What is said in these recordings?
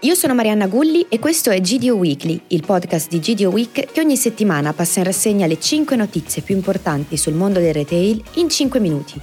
Io sono Marianna Gulli e questo è GDO Weekly, il podcast di GDO Week che ogni settimana passa in rassegna le 5 notizie più importanti sul mondo del retail in 5 minuti.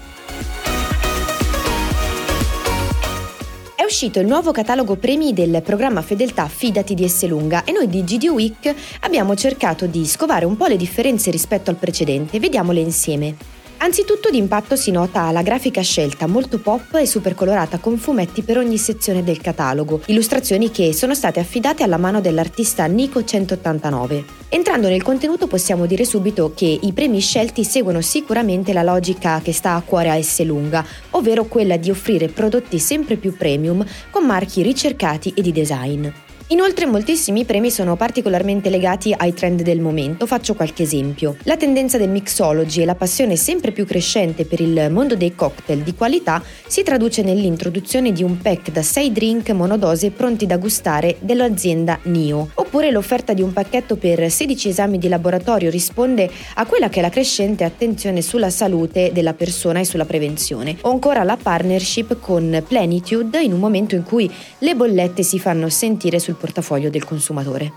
È uscito il nuovo catalogo premi del programma Fedeltà Fidati di Esselunga e noi di GDO Week abbiamo cercato di scovare un po' le differenze rispetto al precedente, vediamole insieme. Anzitutto d'impatto si nota la grafica scelta molto pop e super colorata con fumetti per ogni sezione del catalogo, illustrazioni che sono state affidate alla mano dell'artista Nico 189. Entrando nel contenuto possiamo dire subito che i premi scelti seguono sicuramente la logica che sta a cuore a Esselunga, ovvero quella di offrire prodotti sempre più premium con marchi ricercati e di design. Inoltre moltissimi premi sono particolarmente legati ai trend del momento, faccio qualche esempio. La tendenza del mixology e la passione sempre più crescente per il mondo dei cocktail di qualità si traduce nell'introduzione di un pack da 6 drink monodose pronti da gustare dell'azienda NIO, oppure l'offerta di un pacchetto per 16 esami di laboratorio risponde a quella che è la crescente attenzione sulla salute della persona e sulla prevenzione, o ancora la partnership con Plenitude in un momento in cui le bollette si fanno sentire sul sul portafoglio del consumatore.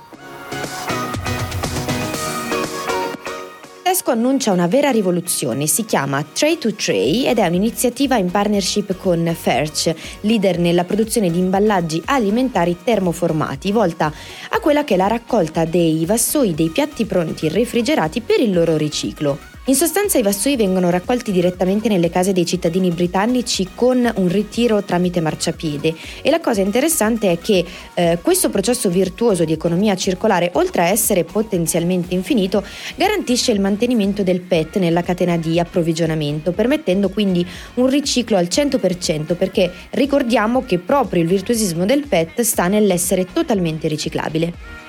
Tesco annuncia una vera rivoluzione, si chiama Tray to Tray ed è un'iniziativa in partnership con Ferch, leader nella produzione di imballaggi alimentari termoformati, volta a quella che è la raccolta dei vassoi dei piatti pronti refrigerati per il loro riciclo. In sostanza i vassoi vengono raccolti direttamente nelle case dei cittadini britannici con un ritiro tramite marciapiede e la cosa interessante è che eh, questo processo virtuoso di economia circolare, oltre a essere potenzialmente infinito, garantisce il mantenimento del PET nella catena di approvvigionamento, permettendo quindi un riciclo al 100% perché ricordiamo che proprio il virtuosismo del PET sta nell'essere totalmente riciclabile.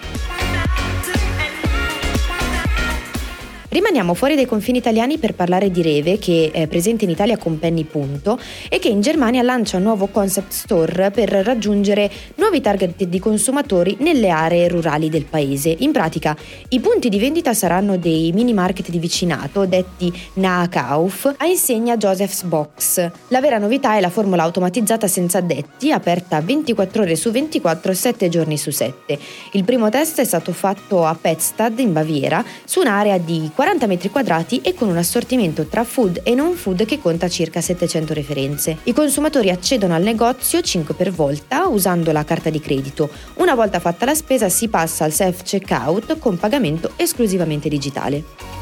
Rimaniamo fuori dai confini italiani per parlare di Reve, che è presente in Italia con Penny Punto e che in Germania lancia un nuovo concept store per raggiungere nuovi target di consumatori nelle aree rurali del paese. In pratica, i punti di vendita saranno dei mini market di vicinato, detti Nahkauf, a insegna Joseph's Box. La vera novità è la formula automatizzata senza addetti, aperta 24 ore su 24, 7 giorni su 7. Il primo test è stato fatto a Petstad in Baviera, su un'area di 40 40 metri quadrati e con un assortimento tra food e non food che conta circa 700 referenze. I consumatori accedono al negozio 5 per volta usando la carta di credito. Una volta fatta la spesa si passa al self-checkout con pagamento esclusivamente digitale.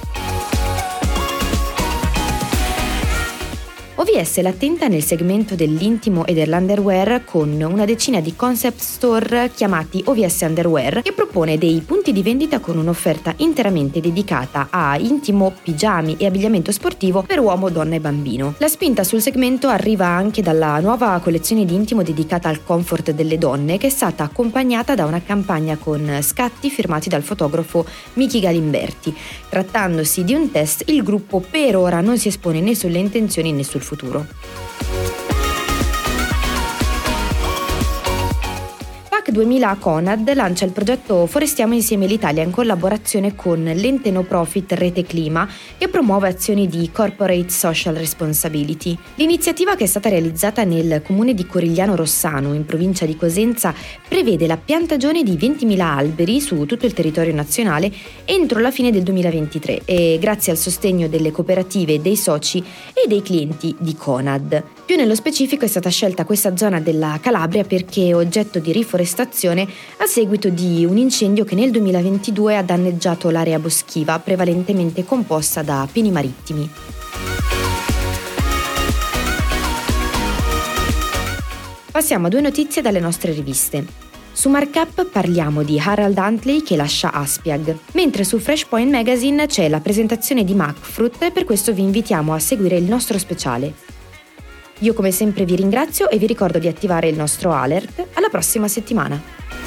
OVS l'attenta nel segmento dell'intimo e dell'underwear con una decina di concept store chiamati OVS Underwear che propone dei punti di vendita con un'offerta interamente dedicata a intimo, pigiami e abbigliamento sportivo per uomo, donna e bambino. La spinta sul segmento arriva anche dalla nuova collezione di intimo dedicata al comfort delle donne che è stata accompagnata da una campagna con scatti firmati dal fotografo Miki Galimberti. Trattandosi di un test, il gruppo per ora non si espone né sulle intenzioni né sul futuro. kulturo. 2000 Conad lancia il progetto Forestiamo insieme l'Italia in collaborazione con l'ente no profit Rete Clima che promuove azioni di corporate social responsibility. L'iniziativa che è stata realizzata nel comune di Corigliano Rossano in provincia di Cosenza prevede la piantagione di 20.000 alberi su tutto il territorio nazionale entro la fine del 2023 e grazie al sostegno delle cooperative, dei soci e dei clienti di Conad. Più nello specifico è stata scelta questa zona della Calabria perché è oggetto di riforestazione a seguito di un incendio che nel 2022 ha danneggiato l'area boschiva prevalentemente composta da pini marittimi. Passiamo a due notizie dalle nostre riviste. Su Markup parliamo di Harald Huntley che lascia Aspiag, mentre su Freshpoint Magazine c'è la presentazione di Macfruit e per questo vi invitiamo a seguire il nostro speciale. Io come sempre vi ringrazio e vi ricordo di attivare il nostro alert. Alla prossima settimana!